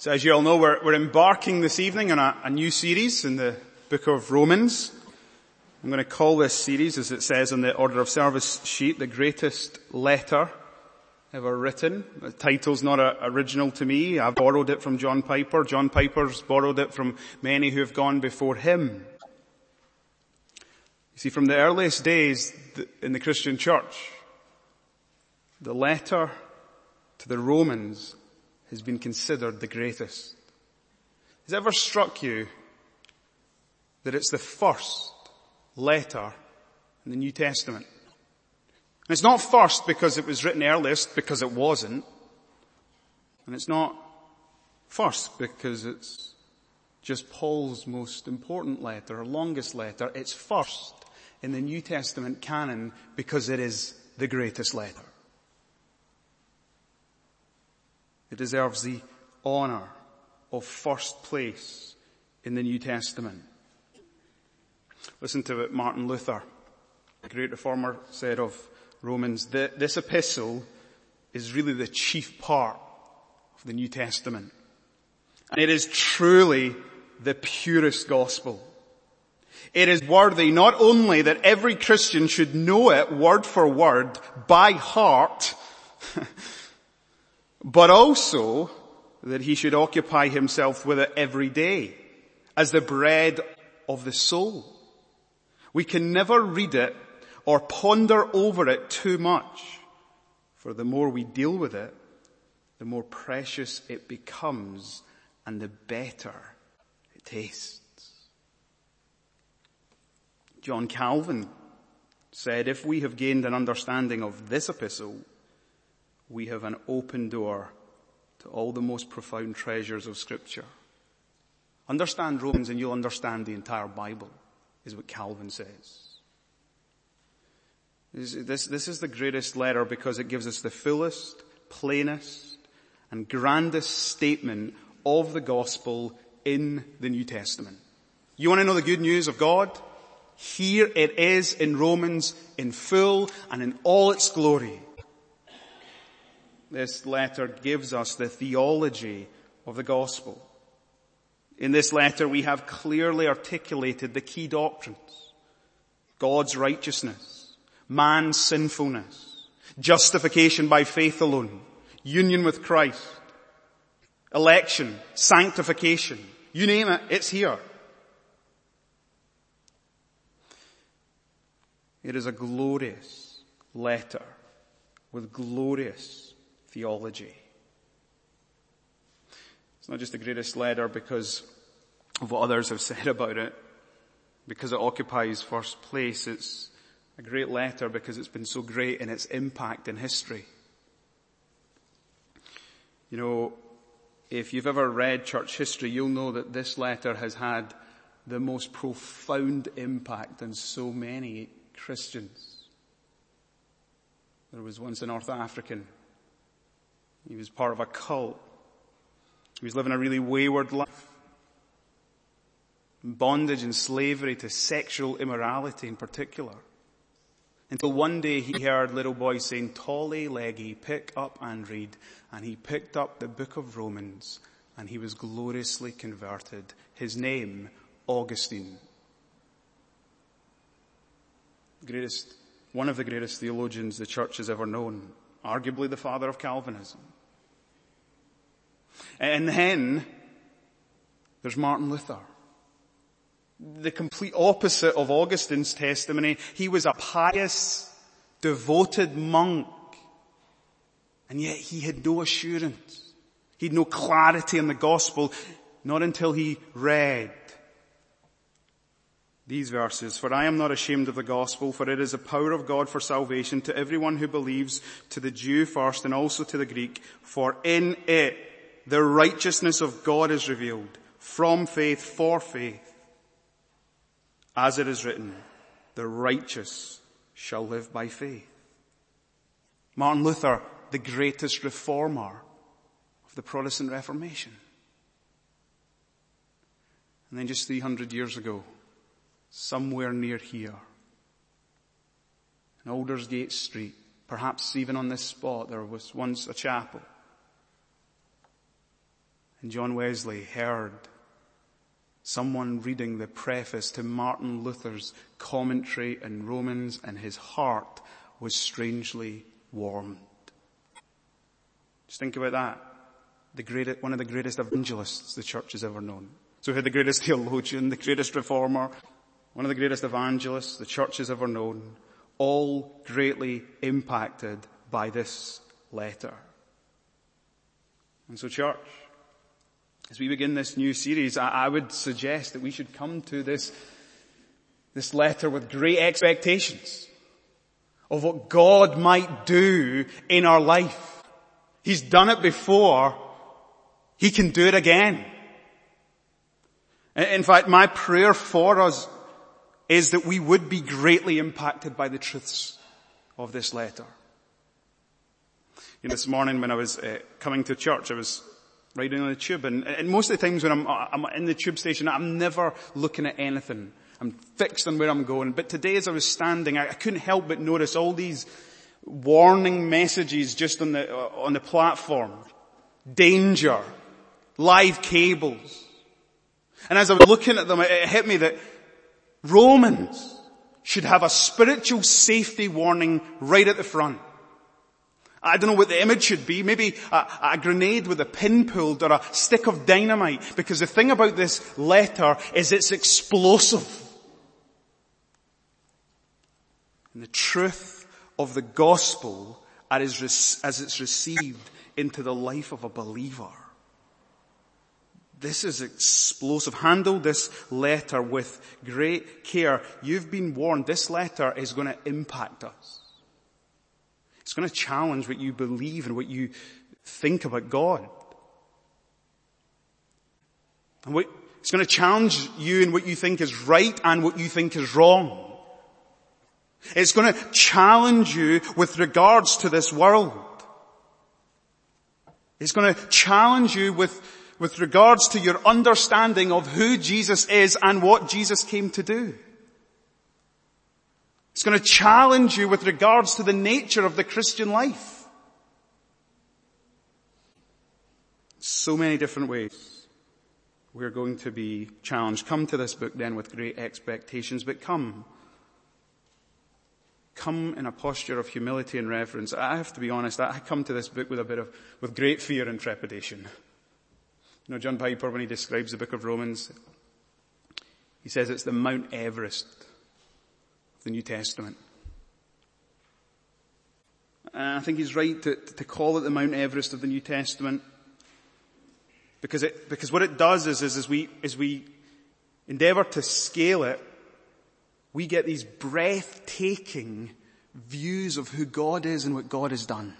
So as you all know, we're, we're embarking this evening on a, a new series in the book of Romans. I'm going to call this series, as it says on the order of service sheet, the greatest letter ever written. The title's not a, original to me. I've borrowed it from John Piper. John Piper's borrowed it from many who have gone before him. You see, from the earliest days in the Christian church, the letter to the Romans has been considered the greatest. Has ever struck you that it's the first letter in the New Testament? And it's not first because it was written earliest, because it wasn't. And it's not first because it's just Paul's most important letter or longest letter. It's first in the New Testament canon because it is the greatest letter. It deserves the honor of first place in the New Testament. Listen to what Martin Luther, the great reformer, said of Romans. This epistle is really the chief part of the New Testament. And it is truly the purest gospel. It is worthy not only that every Christian should know it word for word by heart, but also that he should occupy himself with it every day as the bread of the soul. We can never read it or ponder over it too much, for the more we deal with it, the more precious it becomes and the better it tastes. John Calvin said, if we have gained an understanding of this epistle, we have an open door to all the most profound treasures of scripture. Understand Romans and you'll understand the entire Bible, is what Calvin says. This, this is the greatest letter because it gives us the fullest, plainest, and grandest statement of the gospel in the New Testament. You want to know the good news of God? Here it is in Romans in full and in all its glory. This letter gives us the theology of the gospel. In this letter we have clearly articulated the key doctrines. God's righteousness, man's sinfulness, justification by faith alone, union with Christ, election, sanctification, you name it, it's here. It is a glorious letter with glorious theology. It's not just the greatest letter because of what others have said about it, because it occupies first place. It's a great letter because it's been so great in its impact in history. You know, if you've ever read church history, you'll know that this letter has had the most profound impact on so many Christians. There was once a North African. He was part of a cult. He was living a really wayward life. Bondage and slavery to sexual immorality in particular. Until one day he heard little boys saying, Tolle lege, pick up and read. And he picked up the book of Romans and he was gloriously converted. His name, Augustine greatest, one of the greatest theologians the church has ever known, arguably the father of Calvinism. And then there's Martin Luther. The complete opposite of Augustine's testimony. He was a pious, devoted monk. And yet he had no assurance. He had no clarity in the gospel, not until he read these verses, for I am not ashamed of the gospel, for it is the power of God for salvation to everyone who believes, to the Jew first and also to the Greek, for in it the righteousness of God is revealed, from faith for faith. As it is written, the righteous shall live by faith. Martin Luther, the greatest reformer of the Protestant Reformation. And then just 300 years ago, somewhere near here. In Aldersgate Street, perhaps even on this spot, there was once a chapel. And John Wesley heard someone reading the preface to Martin Luther's commentary in Romans and his heart was strangely warmed. Just think about that. The greatest, one of the greatest evangelists the church has ever known. So we had the greatest theologian, the greatest reformer, one of the greatest evangelists the church has ever known, all greatly impacted by this letter. And so church, as we begin this new series, I, I would suggest that we should come to this, this letter with great expectations of what God might do in our life. He's done it before. He can do it again. In fact, my prayer for us is that we would be greatly impacted by the truths of this letter. You know, this morning when I was uh, coming to church, I was riding on the tube and, and most of the times when I'm, I'm in the tube station, I'm never looking at anything. I'm fixed on where I'm going. But today as I was standing, I, I couldn't help but notice all these warning messages just on the, uh, on the platform. Danger. Live cables. And as I was looking at them, it, it hit me that Romans should have a spiritual safety warning right at the front. I don't know what the image should be. Maybe a, a, grenade with a pin pulled or a stick of dynamite. Because the thing about this letter is it's explosive. And the truth of the gospel as it's received into the life of a believer. This is explosive. Handle this letter with great care. You've been warned this letter is going to impact us. It's going to challenge what you believe and what you think about God. And what, it's going to challenge you in what you think is right and what you think is wrong. It's going to challenge you with regards to this world. It's going to challenge you with, with regards to your understanding of who Jesus is and what Jesus came to do. It's going to challenge you with regards to the nature of the Christian life. So many different ways we're going to be challenged. Come to this book then with great expectations, but come. Come in a posture of humility and reverence. I have to be honest, I come to this book with a bit of, with great fear and trepidation. You know, John Piper, when he describes the book of Romans, he says it's the Mount Everest the New Testament. And I think he's right to, to call it the Mount Everest of the New Testament. Because it, because what it does is, is as we, as we endeavor to scale it, we get these breathtaking views of who God is and what God has done.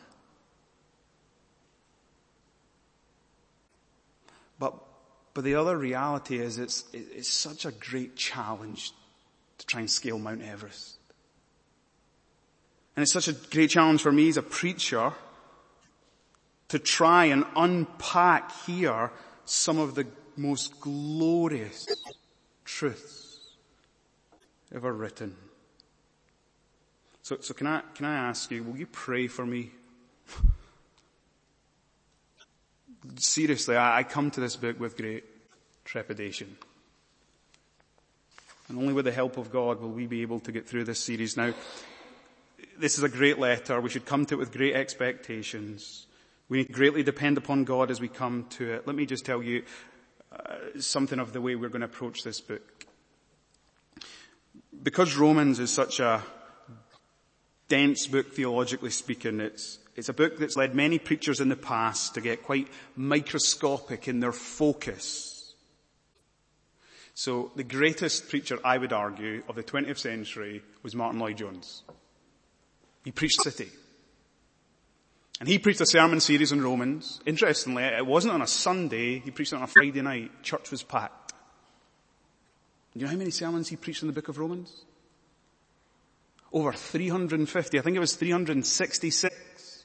But, but the other reality is it's, it's such a great challenge to try and scale Mount Everest. And it's such a great challenge for me as a preacher to try and unpack here some of the most glorious truths ever written. So, so can I, can I ask you, will you pray for me? Seriously, I, I come to this book with great trepidation. And only with the help of God will we be able to get through this series. Now, this is a great letter. We should come to it with great expectations. We greatly depend upon God as we come to it. Let me just tell you uh, something of the way we're going to approach this book. Because Romans is such a dense book theologically speaking, it's, it's a book that's led many preachers in the past to get quite microscopic in their focus so the greatest preacher, I would argue, of the 20th century was Martyn Lloyd-Jones. He preached city. And he preached a sermon series on Romans. Interestingly, it wasn't on a Sunday, he preached it on a Friday night. Church was packed. Do you know how many sermons he preached in the book of Romans? Over 350. I think it was 366.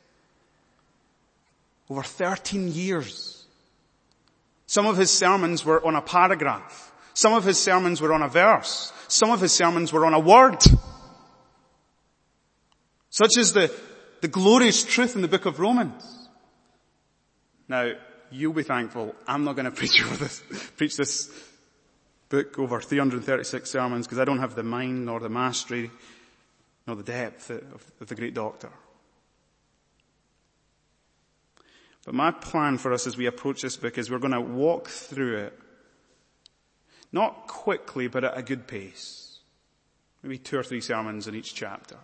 Over 13 years. Some of his sermons were on a paragraph. Some of his sermons were on a verse. Some of his sermons were on a word. Such is the, the glorious truth in the book of Romans. Now, you'll be thankful I'm not going to preach over this, preach this book over 336 sermons because I don't have the mind nor the mastery nor the depth of, of the great doctor. But my plan for us as we approach this book is we're going to walk through it, not quickly, but at a good pace. Maybe two or three sermons in each chapter.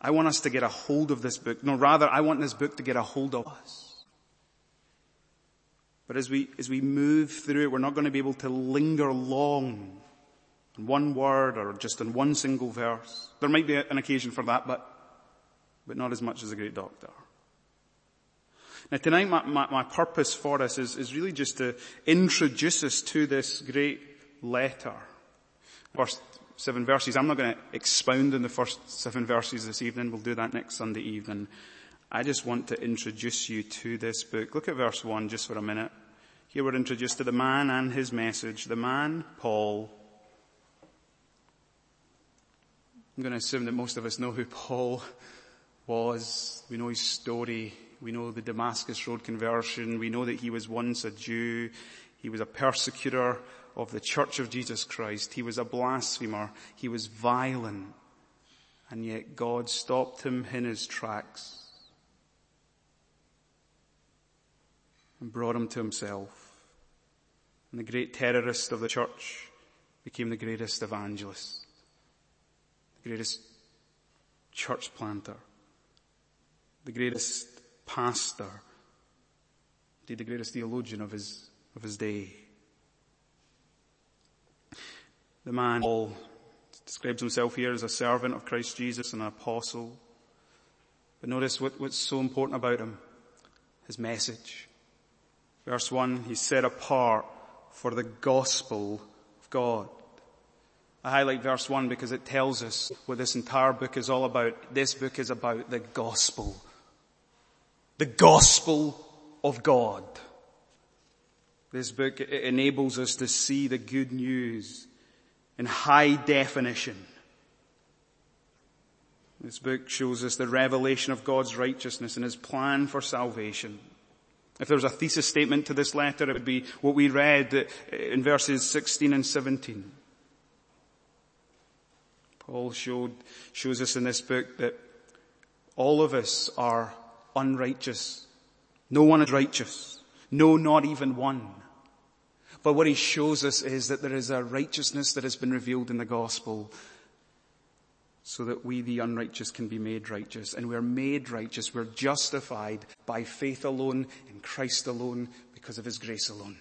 I want us to get a hold of this book. No, rather, I want this book to get a hold of us. But as we, as we move through it, we're not going to be able to linger long on one word or just in one single verse. There might be an occasion for that, but, but not as much as a great doctor. Now tonight my, my, my purpose for us is, is really just to introduce us to this great letter. First seven verses. I'm not going to expound on the first seven verses this evening. We'll do that next Sunday evening. I just want to introduce you to this book. Look at verse one just for a minute. Here we're introduced to the man and his message. The man, Paul. I'm going to assume that most of us know who Paul was. We know his story. We know the Damascus Road conversion. We know that he was once a Jew. He was a persecutor of the Church of Jesus Christ. He was a blasphemer. He was violent. And yet God stopped him in his tracks and brought him to himself. And the great terrorist of the church became the greatest evangelist, the greatest church planter, the greatest pastor, indeed the greatest theologian of his, of his day. The man Paul describes himself here as a servant of Christ Jesus and an apostle. But notice what, what's so important about him. His message. Verse 1, he's set apart for the gospel of God. I highlight verse 1 because it tells us what this entire book is all about. This book is about the gospel the gospel of God. This book enables us to see the good news in high definition. This book shows us the revelation of God's righteousness and His plan for salvation. If there was a thesis statement to this letter, it would be what we read in verses 16 and 17. Paul showed, shows us in this book that all of us are unrighteous. No one is righteous. No, not even one. But what he shows us is that there is a righteousness that has been revealed in the gospel so that we, the unrighteous, can be made righteous. And we're made righteous. We're justified by faith alone, in Christ alone, because of his grace alone.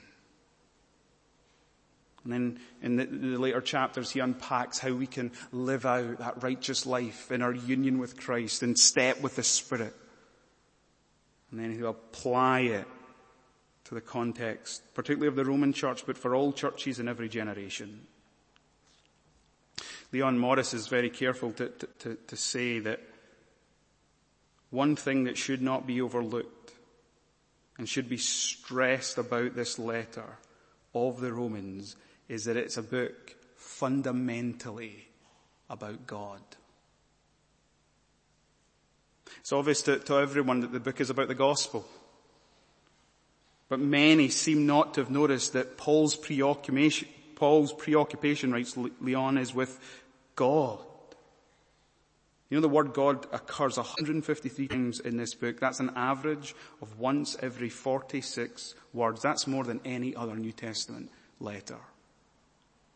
And then in the, the, later chapters, he unpacks how we can live out that righteous life in our union with Christ in step with the Spirit and then he'll apply it to the context, particularly of the Roman church, but for all churches in every generation. Leon Morris is very careful to, to, to say that one thing that should not be overlooked and should be stressed about this letter of the Romans is that it's a book fundamentally about God. It's obvious to, to everyone that the book is about the gospel. But many seem not to have noticed that Paul's preoccupation, Paul's preoccupation, writes Leon, is with God. You know the word God occurs 153 times in this book. That's an average of once every 46 words. That's more than any other New Testament letter.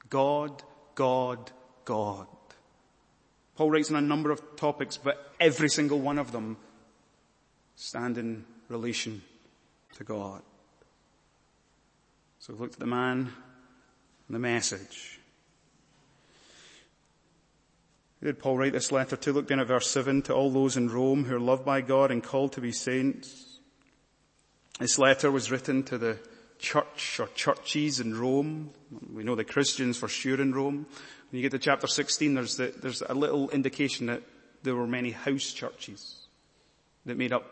God, God, God. Paul writes on a number of topics, but every single one of them stand in relation to God. So we've looked at the man and the message. Who did Paul write this letter to? Look down at verse 7. To all those in Rome who are loved by God and called to be saints. This letter was written to the church or churches in Rome. We know the Christians for sure in Rome. When you get to chapter 16, there's, the, there's a little indication that there were many house churches that made up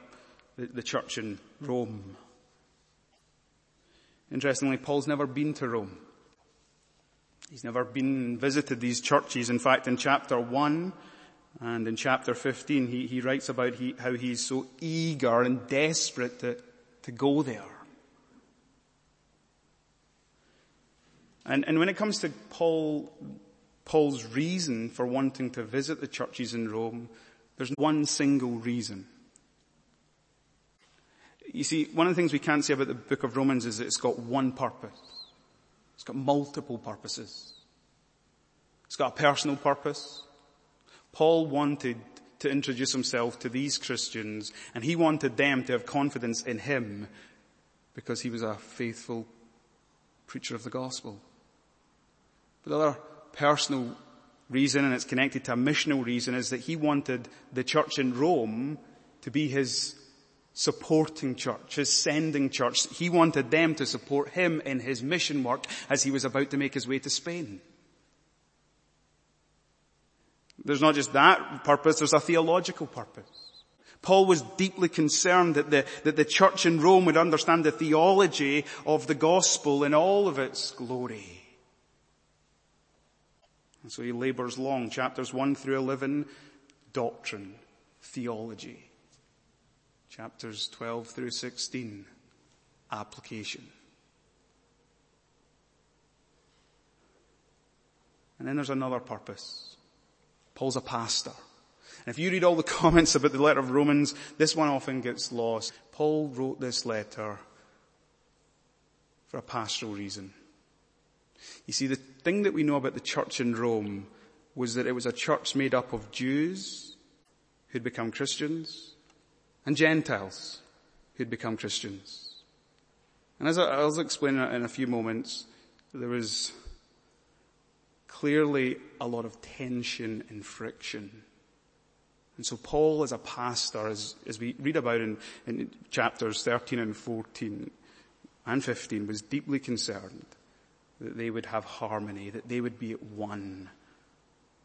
the, the church in Rome. Interestingly, Paul's never been to Rome. He's never been visited these churches. In fact, in chapter 1 and in chapter 15, he, he writes about he, how he's so eager and desperate to, to go there. And, and when it comes to Paul, Paul's reason for wanting to visit the churches in Rome, there's one single reason. You see, one of the things we can't say about the book of Romans is that it's got one purpose. It's got multiple purposes. It's got a personal purpose. Paul wanted to introduce himself to these Christians and he wanted them to have confidence in him because he was a faithful preacher of the gospel. But the other personal reason, and it's connected to a missional reason, is that he wanted the church in Rome to be his supporting church, his sending church. He wanted them to support him in his mission work as he was about to make his way to Spain. There's not just that purpose, there's a theological purpose. Paul was deeply concerned that the, that the church in Rome would understand the theology of the gospel in all of its glory. And so he labors long, chapters 1 through 11, doctrine, theology. Chapters 12 through 16, application. And then there's another purpose. Paul's a pastor. And if you read all the comments about the letter of Romans, this one often gets lost. Paul wrote this letter for a pastoral reason. You see, the thing that we know about the church in Rome was that it was a church made up of Jews who'd become Christians and Gentiles who'd become Christians. And as I'll explain in a few moments, there was clearly a lot of tension and friction. And so Paul as a pastor, as, as we read about in, in chapters 13 and 14 and 15, was deeply concerned that they would have harmony, that they would be one,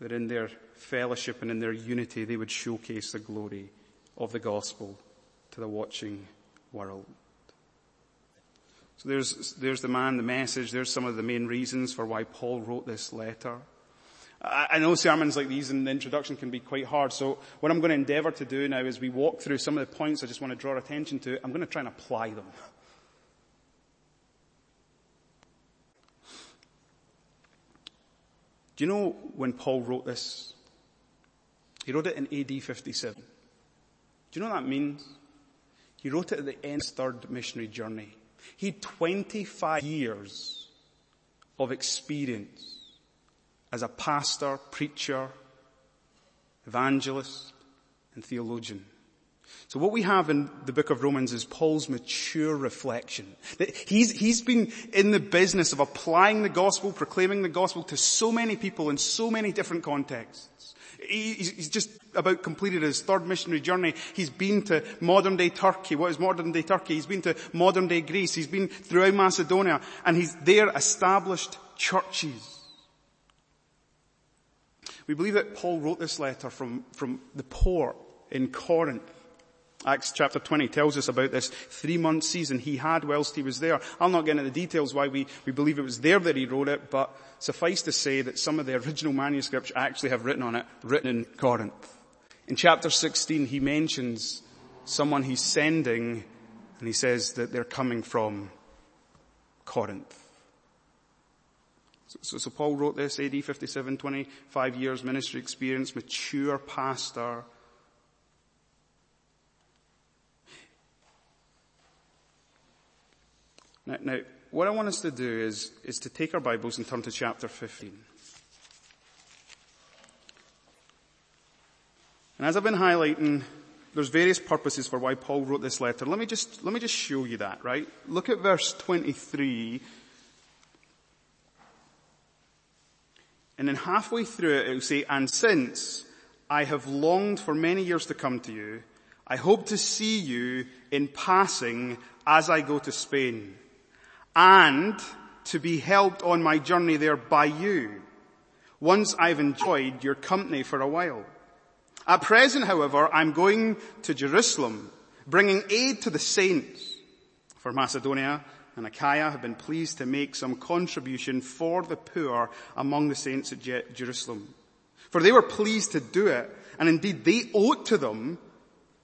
that in their fellowship and in their unity they would showcase the glory of the gospel to the watching world. So there's, there's the man, the message, there's some of the main reasons for why Paul wrote this letter. I, I know sermons like these in the introduction can be quite hard, so what I'm going to endeavour to do now is we walk through some of the points I just want to draw attention to, I'm going to try and apply them. Do you know when Paul wrote this? He wrote it in AD 57. Do you know what that means? He wrote it at the end of his third missionary journey. He had 25 years of experience as a pastor, preacher, evangelist, and theologian. So what we have in the book of Romans is Paul's mature reflection. He's, he's been in the business of applying the gospel, proclaiming the gospel to so many people in so many different contexts. He's just about completed his third missionary journey. He's been to modern day Turkey. What is modern day Turkey? He's been to modern day Greece. He's been throughout Macedonia and he's there established churches. We believe that Paul wrote this letter from, from the port in Corinth Acts chapter 20 tells us about this three month season he had whilst he was there. I'll not get into the details why we, we believe it was there that he wrote it, but suffice to say that some of the original manuscripts actually have written on it, written in Corinth. In chapter 16 he mentions someone he's sending and he says that they're coming from Corinth. So, so, so Paul wrote this, AD 57, 25 years ministry experience, mature pastor, Now, now, what I want us to do is, is to take our Bibles and turn to chapter 15. And as I've been highlighting, there's various purposes for why Paul wrote this letter. Let me just, let me just show you that, right? Look at verse 23. And then halfway through it, it will say, and since I have longed for many years to come to you, I hope to see you in passing as I go to Spain and to be helped on my journey there by you once I've enjoyed your company for a while. At present, however, I'm going to Jerusalem, bringing aid to the saints. For Macedonia and Achaia have been pleased to make some contribution for the poor among the saints at Jerusalem. For they were pleased to do it, and indeed they owe it to them,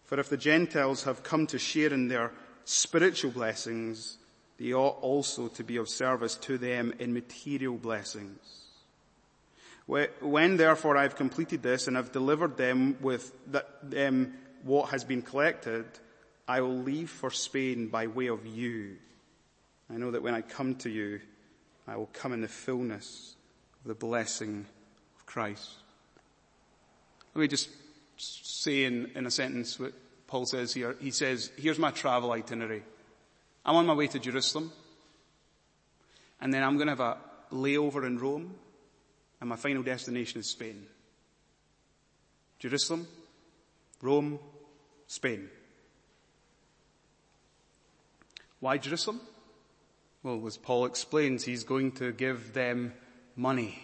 for if the Gentiles have come to share in their spiritual blessings, they ought also to be of service to them in material blessings. When therefore I've completed this and have delivered them with them what has been collected, I will leave for Spain by way of you. I know that when I come to you, I will come in the fullness of the blessing of Christ. Let me just say in, in a sentence what Paul says here. He says, here's my travel itinerary. I'm on my way to Jerusalem. And then I'm going to have a layover in Rome. And my final destination is Spain. Jerusalem, Rome, Spain. Why Jerusalem? Well, as Paul explains, he's going to give them money.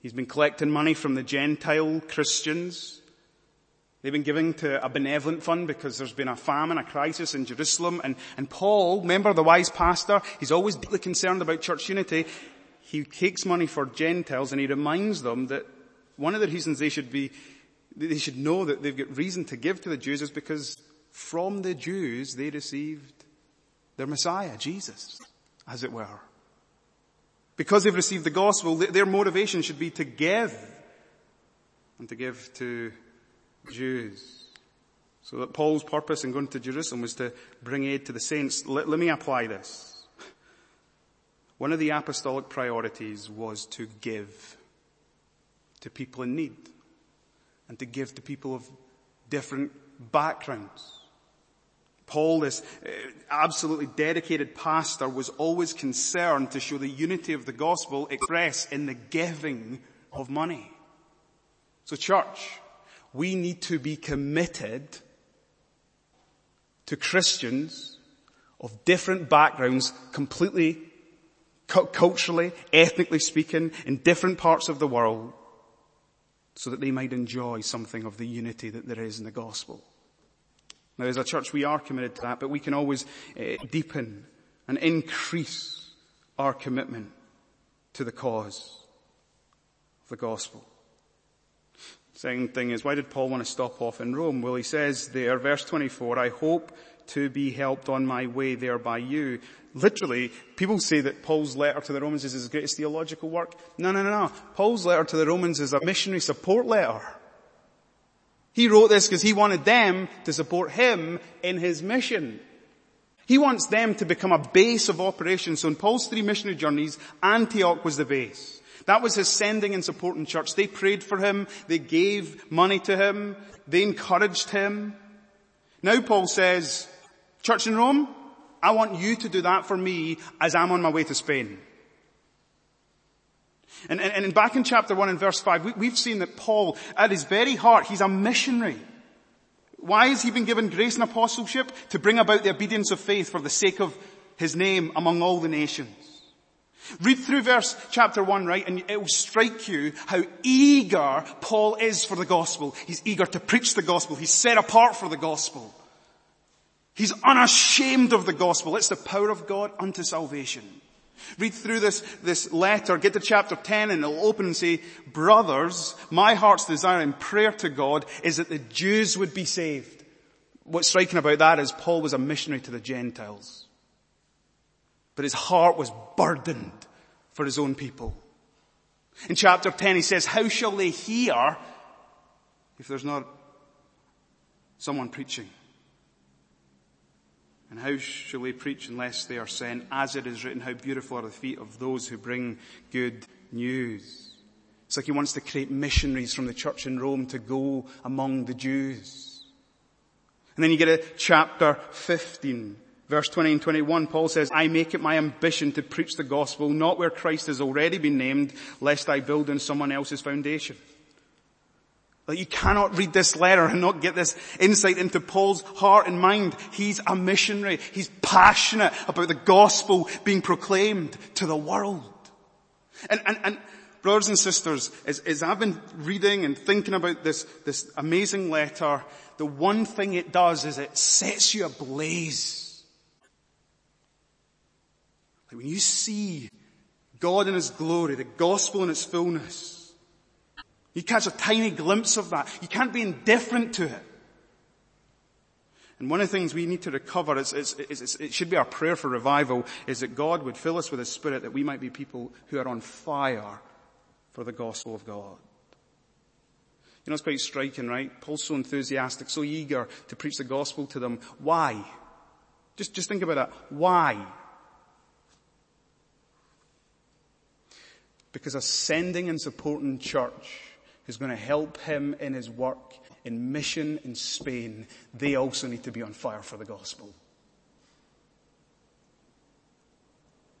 He's been collecting money from the Gentile Christians. They've been giving to a benevolent fund because there's been a famine, a crisis in Jerusalem. And, and Paul, remember the wise pastor, he's always deeply concerned about church unity. He takes money for Gentiles and he reminds them that one of the reasons they should be, they should know that they've got reason to give to the Jews is because from the Jews they received their Messiah, Jesus, as it were. Because they've received the gospel, their motivation should be to give and to give to Jews. So that Paul's purpose in going to Jerusalem was to bring aid to the saints. Let, let me apply this. One of the apostolic priorities was to give to people in need and to give to people of different backgrounds. Paul, this uh, absolutely dedicated pastor, was always concerned to show the unity of the gospel expressed in the giving of money. So church, we need to be committed to Christians of different backgrounds, completely culturally, ethnically speaking, in different parts of the world, so that they might enjoy something of the unity that there is in the gospel. Now as a church we are committed to that, but we can always uh, deepen and increase our commitment to the cause of the gospel. Second thing is, why did Paul want to stop off in Rome? Well, he says there, verse 24, I hope to be helped on my way there by you. Literally, people say that Paul's letter to the Romans is his greatest theological work. No, no, no, no. Paul's letter to the Romans is a missionary support letter. He wrote this because he wanted them to support him in his mission. He wants them to become a base of operations. So in Paul's three missionary journeys, Antioch was the base. That was his sending and supporting church. They prayed for him. They gave money to him. They encouraged him. Now Paul says, church in Rome, I want you to do that for me as I'm on my way to Spain. And, and, and back in chapter 1 and verse 5, we, we've seen that Paul, at his very heart, he's a missionary. Why has he been given grace and apostleship? To bring about the obedience of faith for the sake of his name among all the nations. Read through verse chapter 1, right, and it will strike you how eager Paul is for the gospel. He's eager to preach the gospel. He's set apart for the gospel. He's unashamed of the gospel. It's the power of God unto salvation. Read through this, this letter, get to chapter 10 and it'll open and say, brothers, my heart's desire and prayer to God is that the Jews would be saved. What's striking about that is Paul was a missionary to the Gentiles. But his heart was burdened for his own people. In chapter 10 he says, how shall they hear if there's not someone preaching? And how shall they preach unless they are sent? As it is written, how beautiful are the feet of those who bring good news. It's like he wants to create missionaries from the church in Rome to go among the Jews. And then you get to chapter 15, verse 20 and 21. Paul says, I make it my ambition to preach the gospel not where Christ has already been named, lest I build on someone else's foundation. Like you cannot read this letter and not get this insight into Paul's heart and mind. He's a missionary. He's passionate about the gospel being proclaimed to the world. And, and, and brothers and sisters, as, as I've been reading and thinking about this, this amazing letter, the one thing it does is it sets you ablaze. Like when you see God in His glory, the gospel in its fullness, you catch a tiny glimpse of that. You can't be indifferent to it. And one of the things we need to recover, is, is, is, it should be our prayer for revival, is that God would fill us with His Spirit that we might be people who are on fire for the gospel of God. You know, it's quite striking, right? Paul's so enthusiastic, so eager to preach the gospel to them. Why? Just, just think about that. Why? Because a sending and supporting church is going to help him in his work in mission in Spain. They also need to be on fire for the gospel.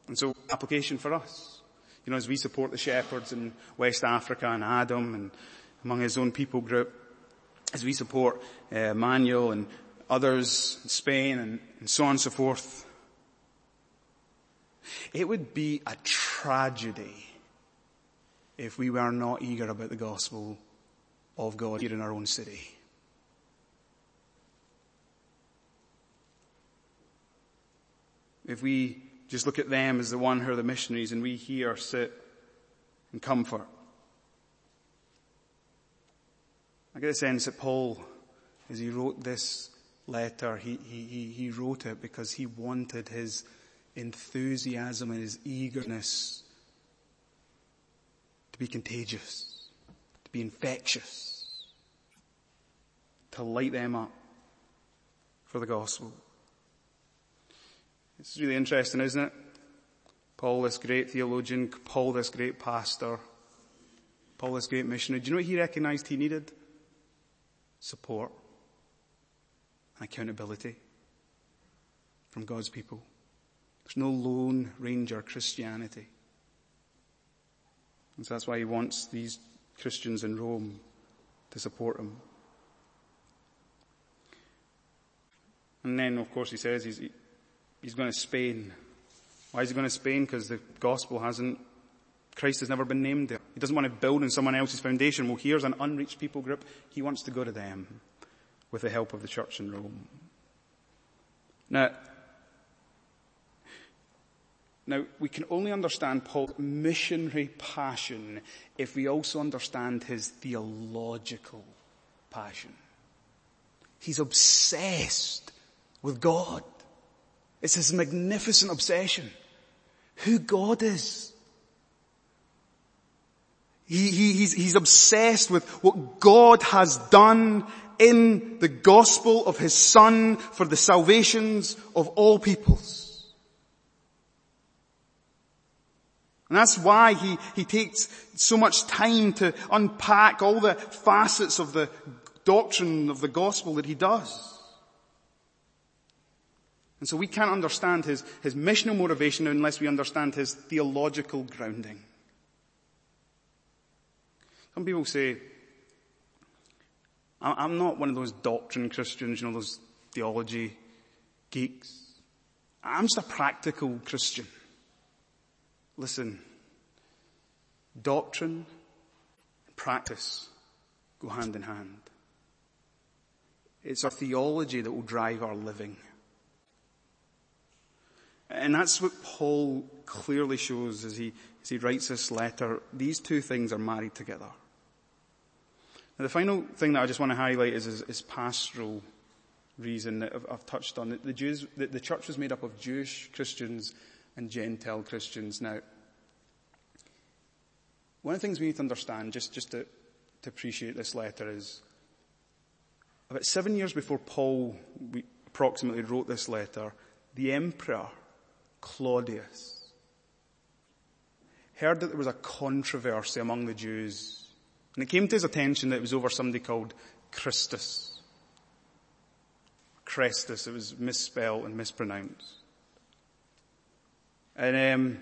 And so application for us. You know, as we support the shepherds in West Africa and Adam and among his own people group, as we support uh, Manuel and others in Spain and, and so on and so forth, it would be a tragedy if we were not eager about the gospel of God here in our own city. If we just look at them as the one who are the missionaries and we here sit in comfort. I get a sense that Paul, as he wrote this letter, he, he, he wrote it because he wanted his enthusiasm and his eagerness to be contagious, to be infectious, to light them up for the gospel. It's really interesting, isn't it? Paul, this great theologian, Paul, this great pastor, Paul, this great missionary. Do you know what he recognized he needed? Support and accountability from God's people. There's no lone ranger Christianity. And so that's why he wants these Christians in Rome to support him. And then, of course, he says he's, he's going to Spain. Why is he going to Spain? Because the gospel hasn't, Christ has never been named there. He doesn't want to build on someone else's foundation. Well, here's an unreached people group. He wants to go to them with the help of the church in Rome. Now, now, we can only understand Paul's missionary passion if we also understand his theological passion. He's obsessed with God. It's his magnificent obsession. Who God is. He, he, he's, he's obsessed with what God has done in the gospel of his son for the salvations of all peoples. And that's why he, he takes so much time to unpack all the facets of the doctrine of the gospel that he does. And so we can't understand his, his missional motivation unless we understand his theological grounding. Some people say, I'm not one of those doctrine Christians, you know, those theology geeks. I'm just a practical Christian. Listen, doctrine and practice go hand in hand. It's our theology that will drive our living. And that's what Paul clearly shows as he, as he writes this letter. These two things are married together. Now the final thing that I just want to highlight is, is, is pastoral reason that I've, I've touched on. The, Jews, the, the church was made up of Jewish Christians and Gentile Christians. Now, one of the things we need to understand, just, just to, to appreciate this letter is, about seven years before Paul approximately wrote this letter, the emperor Claudius heard that there was a controversy among the Jews. And it came to his attention that it was over somebody called Christus. Chrestus, it was misspelled and mispronounced. And um,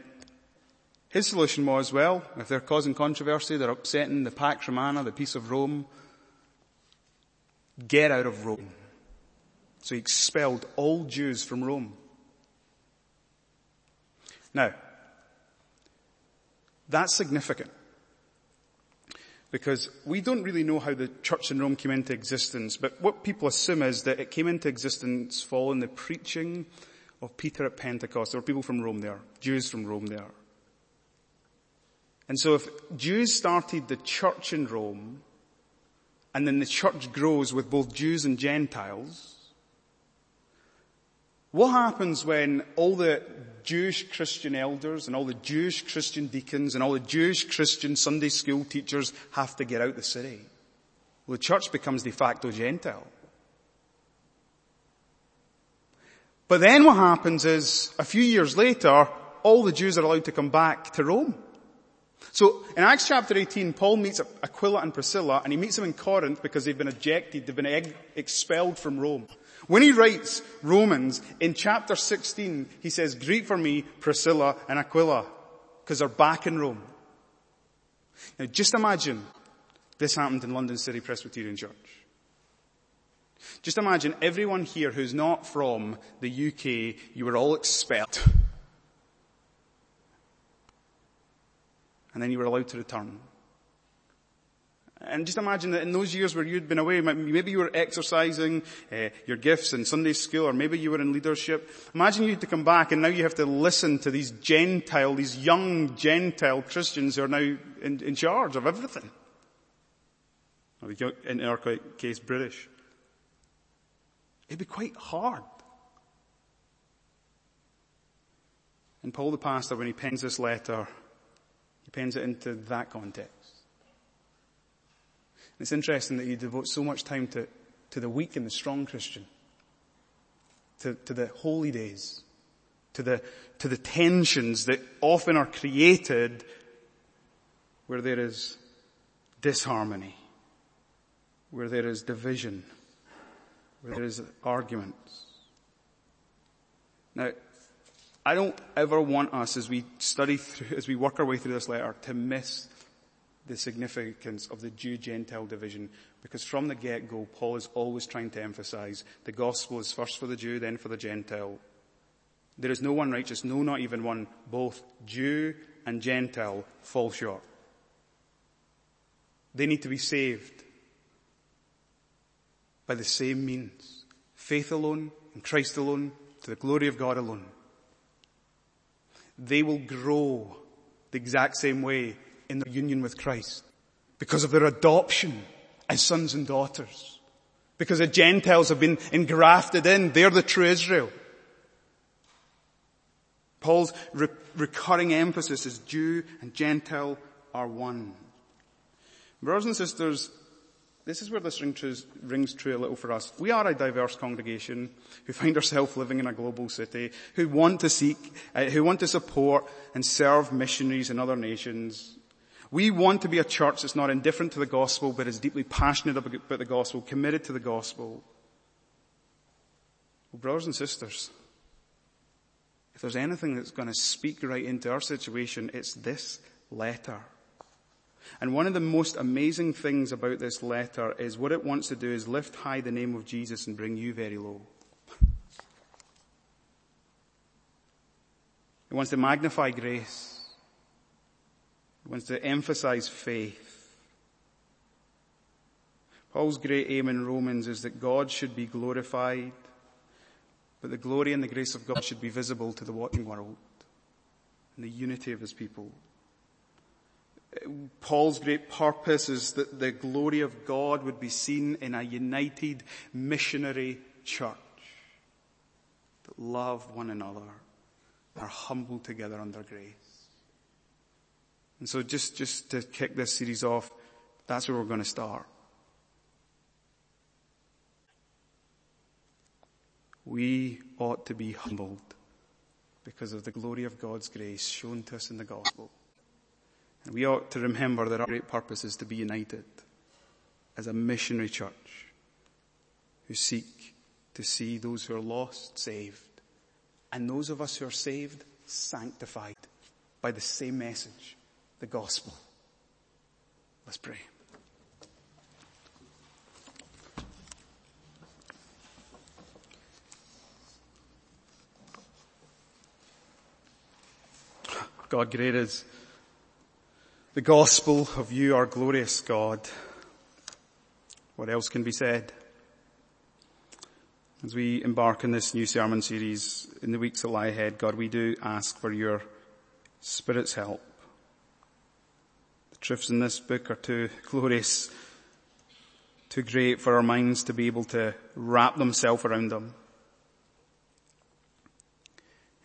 his solution was, well, if they're causing controversy, they're upsetting the Pax Romana, the peace of Rome, get out of Rome. So he expelled all Jews from Rome. Now, that's significant because we don't really know how the church in Rome came into existence, but what people assume is that it came into existence following the preaching of Peter at Pentecost. There were people from Rome there, Jews from Rome there. And so if Jews started the church in Rome, and then the church grows with both Jews and Gentiles, What happens when all the Jewish Christian elders and all the Jewish Christian deacons and all the Jewish Christian Sunday school teachers have to get out the city? Well, the church becomes de facto Gentile. But then what happens is, a few years later, all the Jews are allowed to come back to Rome. So in Acts chapter 18, Paul meets Aquila and Priscilla and he meets them in Corinth because they've been ejected, they've been expelled from Rome. When he writes Romans in chapter 16, he says, greet for me Priscilla and Aquila because they're back in Rome. Now just imagine this happened in London City Presbyterian Church. Just imagine everyone here who's not from the UK, you were all expelled. And then you were allowed to return. And just imagine that in those years where you'd been away, maybe you were exercising uh, your gifts in Sunday school, or maybe you were in leadership. Imagine you had to come back and now you have to listen to these Gentile, these young Gentile Christians who are now in, in charge of everything. In our case, British. It'd be quite hard. And Paul the pastor, when he pens this letter, he pens it into that context. And it's interesting that he devotes so much time to, to the weak and the strong Christian, to, to the holy days, to the, to the tensions that often are created where there is disharmony, where there is division, where there is arguments. Now, I don't ever want us as we study through, as we work our way through this letter to miss the significance of the Jew-Gentile division because from the get-go, Paul is always trying to emphasize the gospel is first for the Jew, then for the Gentile. There is no one righteous, no not even one. Both Jew and Gentile fall short. They need to be saved by the same means. Faith alone, and Christ alone, to the glory of God alone. They will grow the exact same way in their union with Christ because of their adoption as sons and daughters. Because the Gentiles have been engrafted in. They're the true Israel. Paul's re- recurring emphasis is Jew and Gentile are one. Brothers and sisters, this is where this rings true a little for us. We are a diverse congregation who find ourselves living in a global city, who want to seek, uh, who want to support and serve missionaries in other nations. We want to be a church that's not indifferent to the gospel, but is deeply passionate about the gospel, committed to the gospel. Well, brothers and sisters, if there's anything that's going to speak right into our situation, it's this letter. And one of the most amazing things about this letter is what it wants to do is lift high the name of Jesus and bring you very low. It wants to magnify grace. It wants to emphasize faith. Paul's great aim in Romans is that God should be glorified, but the glory and the grace of God should be visible to the watching world and the unity of his people. Paul's great purpose is that the glory of God would be seen in a united missionary church that love one another, are humble together under grace. And so just, just to kick this series off, that's where we're going to start. We ought to be humbled because of the glory of God's grace shown to us in the gospel. We ought to remember that our great purpose is to be united as a missionary church who seek to see those who are lost saved and those of us who are saved sanctified by the same message, the gospel. Let's pray. God, great is the gospel of you, our glorious God. What else can be said? As we embark on this new sermon series in the weeks that lie ahead, God, we do ask for your Spirit's help. The truths in this book are too glorious, too great for our minds to be able to wrap themselves around them.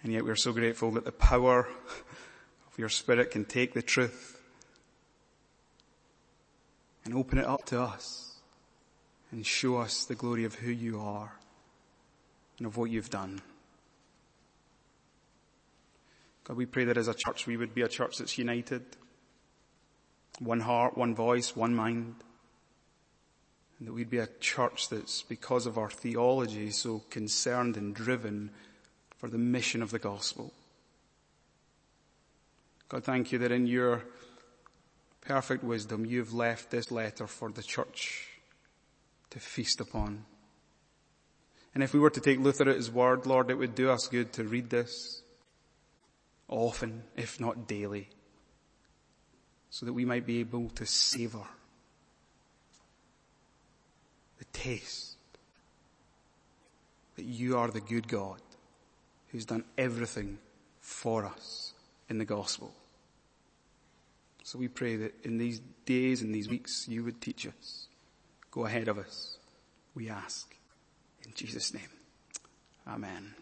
And yet we're so grateful that the power of your Spirit can take the truth and open it up to us and show us the glory of who you are and of what you've done. God, we pray that as a church we would be a church that's united. One heart, one voice, one mind. And that we'd be a church that's, because of our theology, so concerned and driven for the mission of the gospel. God, thank you that in your perfect wisdom you've left this letter for the church to feast upon. And if we were to take Luther at his word, Lord, it would do us good to read this often, if not daily, so that we might be able to savor the taste that you are the good God who's done everything for us in the gospel. So we pray that in these days and these weeks you would teach us. Go ahead of us, we ask. In Jesus' name. Amen.